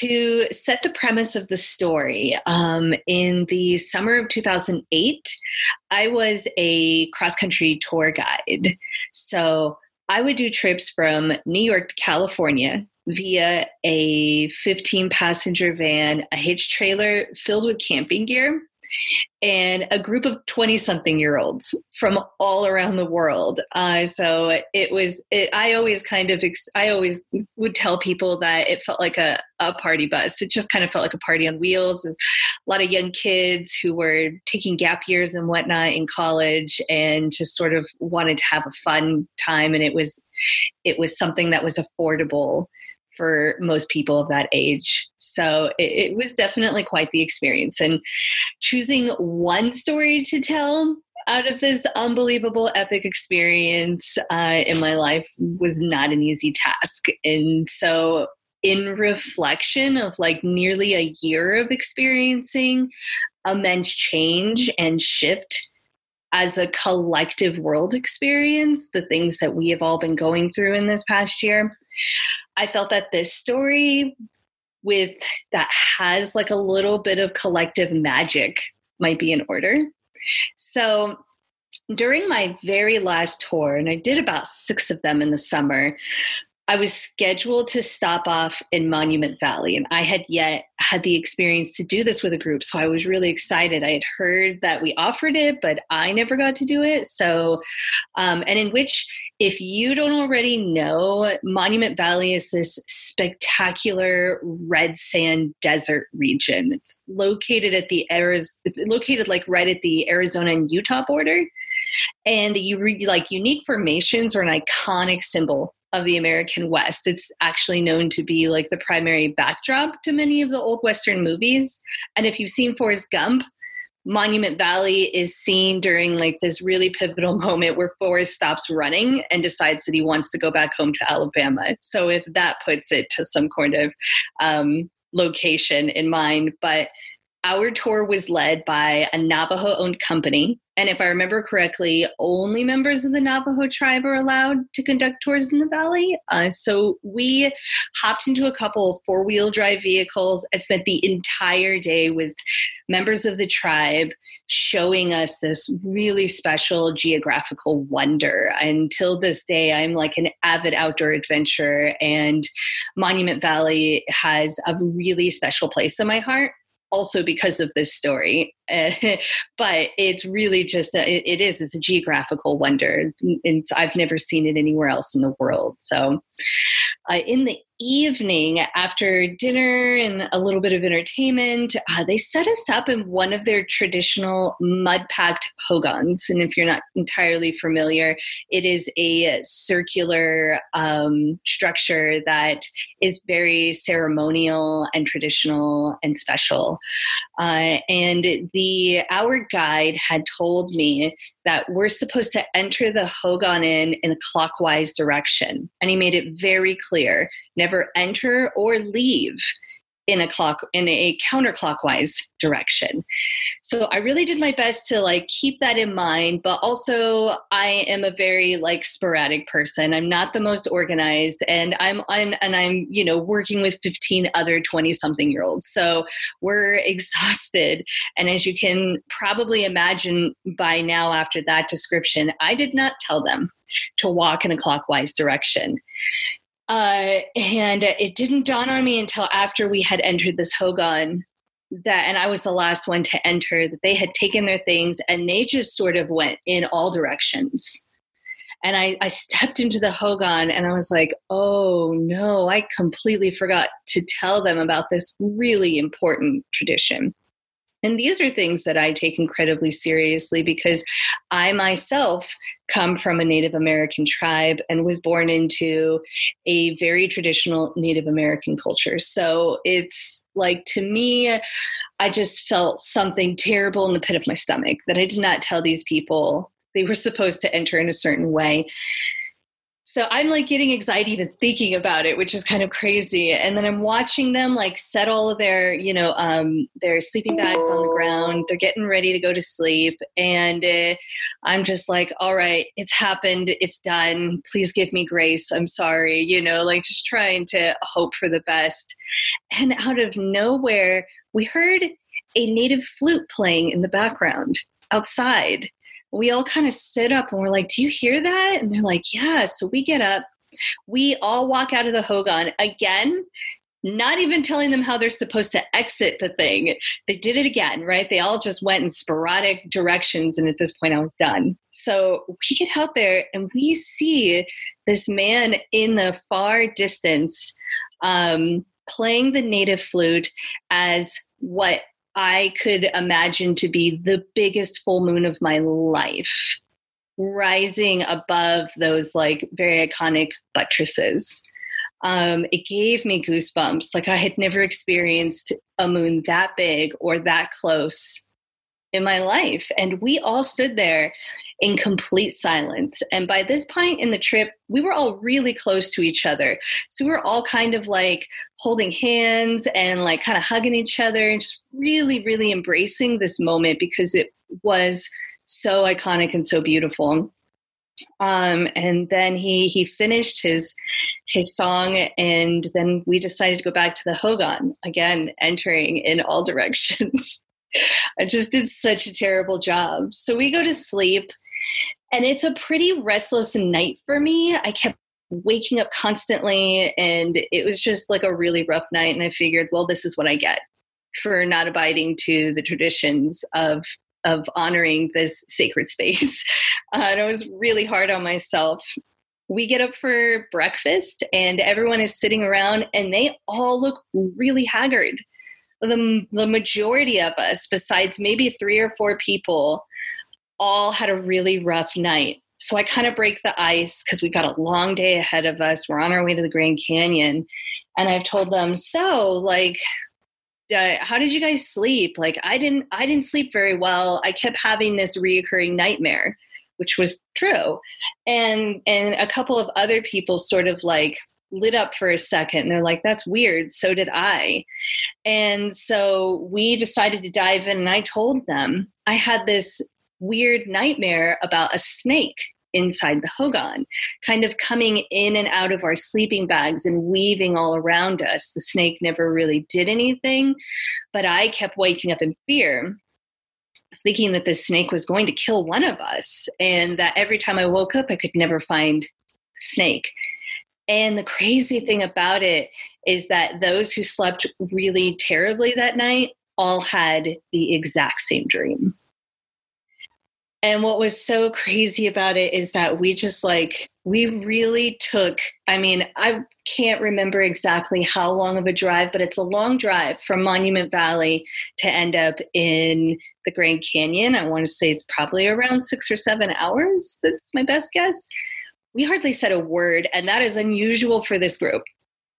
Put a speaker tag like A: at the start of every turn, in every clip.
A: to set the premise of the story, um, in the summer of 2008, I was a cross country tour guide. So I would do trips from New York to California via a 15 passenger van, a hitch trailer filled with camping gear, and a group of 20 something year olds from all around the world. Uh, so it was, it, I always kind of, ex- I always would tell people that it felt like a, a party bus. It just kind of felt like a party on wheels. There's a lot of young kids who were taking gap years and whatnot in college and just sort of wanted to have a fun time. And it was, it was something that was affordable for most people of that age. So it, it, was definitely quite the experience. And choosing one story to tell out of this unbelievable epic experience uh, in my life was not an easy task. And so in reflection of like nearly a year of experiencing immense change and shift as a collective world experience, the things that we have all been going through in this past year, I felt that this story with that has like a little bit of collective magic might be in order. So during my very last tour, and I did about six of them in the summer, I was scheduled to stop off in Monument Valley, and I had yet had the experience to do this with a group. So I was really excited. I had heard that we offered it, but I never got to do it. So, um, and in which, if you don't already know, Monument Valley is this spectacular red sand desert region. It's located at the Arizona, it's located like right at the Arizona and Utah border. And the like unique formations are an iconic symbol of the American West. It's actually known to be like the primary backdrop to many of the old Western movies. And if you've seen Forrest Gump, Monument Valley is seen during like this really pivotal moment where Forrest stops running and decides that he wants to go back home to Alabama. So if that puts it to some kind of um, location in mind, but our tour was led by a Navajo owned company. And if I remember correctly, only members of the Navajo tribe are allowed to conduct tours in the valley. Uh, so we hopped into a couple four wheel drive vehicles and spent the entire day with members of the tribe showing us this really special geographical wonder. Until this day, I'm like an avid outdoor adventurer, and Monument Valley has a really special place in my heart also because of this story. but it's really just, a, it, it is, it's a geographical wonder. And I've never seen it anywhere else in the world. So uh, in the evening after dinner and a little bit of entertainment, uh, they set us up in one of their traditional mud packed hogans. And if you're not entirely familiar, it is a circular um, structure that is very ceremonial and traditional and special. Uh, and the our guide had told me that we're supposed to enter the Hogan in in a clockwise direction. And he made it very clear never enter or leave in a clock in a counterclockwise direction. So i really did my best to like keep that in mind but also i am a very like sporadic person. I'm not the most organized and i'm on and i'm you know working with 15 other 20 something year olds so we're exhausted and as you can probably imagine by now after that description i did not tell them to walk in a clockwise direction uh, and it didn't dawn on me until after we had entered this Hogan that, and I was the last one to enter, that they had taken their things and they just sort of went in all directions. And I, I stepped into the Hogan and I was like, oh no, I completely forgot to tell them about this really important tradition. And these are things that I take incredibly seriously because I myself come from a Native American tribe and was born into a very traditional Native American culture. So it's like to me, I just felt something terrible in the pit of my stomach that I did not tell these people they were supposed to enter in a certain way. So I'm like getting anxiety even thinking about it, which is kind of crazy. And then I'm watching them like set all of their, you know, um, their sleeping bags on the ground. They're getting ready to go to sleep, and uh, I'm just like, all right, it's happened, it's done. Please give me grace. I'm sorry, you know, like just trying to hope for the best. And out of nowhere, we heard a native flute playing in the background outside we all kind of stood up and we're like, Do you hear that? And they're like, Yeah. So we get up, we all walk out of the Hogan again. Not even telling them how they're supposed to exit the thing. They did it again, right? They all just went in sporadic directions. And at this point, I was done. So we get out there and we see this man in the far distance um, playing the native flute as what I could imagine to be the biggest full moon of my life, rising above those like very iconic buttresses. Um, it gave me goosebumps. Like I had never experienced a moon that big or that close in my life. And we all stood there in complete silence. And by this point in the trip, we were all really close to each other. So we were all kind of like holding hands and like kind of hugging each other and just really, really embracing this moment because it was so iconic and so beautiful. Um, and then he he finished his his song, and then we decided to go back to the Hogan again, entering in all directions. I just did such a terrible job. So we go to sleep and it's a pretty restless night for me. I kept waking up constantly, and it was just like a really rough night. And I figured, well, this is what I get for not abiding to the traditions of of honoring this sacred space. Uh, and I was really hard on myself. We get up for breakfast, and everyone is sitting around, and they all look really haggard. The, the majority of us, besides maybe three or four people, all had a really rough night. So I kind of break the ice because we've got a long day ahead of us. We're on our way to the Grand Canyon. And I've told them, so like, uh, how did you guys sleep? Like, I didn't, I didn't sleep very well. I kept having this reoccurring nightmare, which was true. And, and a couple of other people sort of like, lit up for a second and they're like that's weird so did i and so we decided to dive in and i told them i had this weird nightmare about a snake inside the Hogan, kind of coming in and out of our sleeping bags and weaving all around us. The snake never really did anything, but I kept waking up in fear. Thinking that the snake was going to kill one of us, and that every time I woke up, I could never find snake. And the crazy thing about it is that those who slept really terribly that night all had the exact same dream. And what was so crazy about it is that we just like, we really took, I mean, I can't remember exactly how long of a drive, but it's a long drive from Monument Valley to end up in the Grand Canyon. I want to say it's probably around six or seven hours. That's my best guess. We hardly said a word, and that is unusual for this group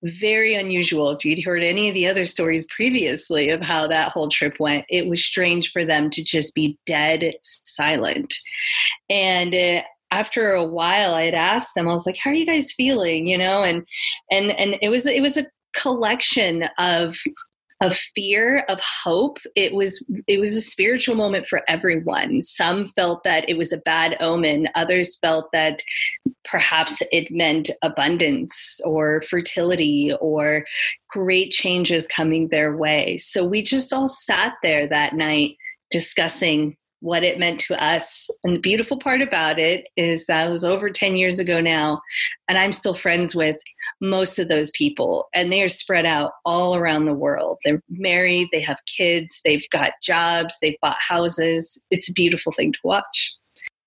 A: very unusual. If you'd heard any of the other stories previously of how that whole trip went, it was strange for them to just be dead silent. And uh, after a while, I had asked them, I was like, "How are you guys feeling?" You know, and and and it was it was a collection of of fear of hope it was it was a spiritual moment for everyone some felt that it was a bad omen others felt that perhaps it meant abundance or fertility or great changes coming their way so we just all sat there that night discussing what it meant to us. And the beautiful part about it is that it was over 10 years ago now, and I'm still friends with most of those people. And they are spread out all around the world. They're married, they have kids, they've got jobs, they've bought houses. It's a beautiful thing to watch.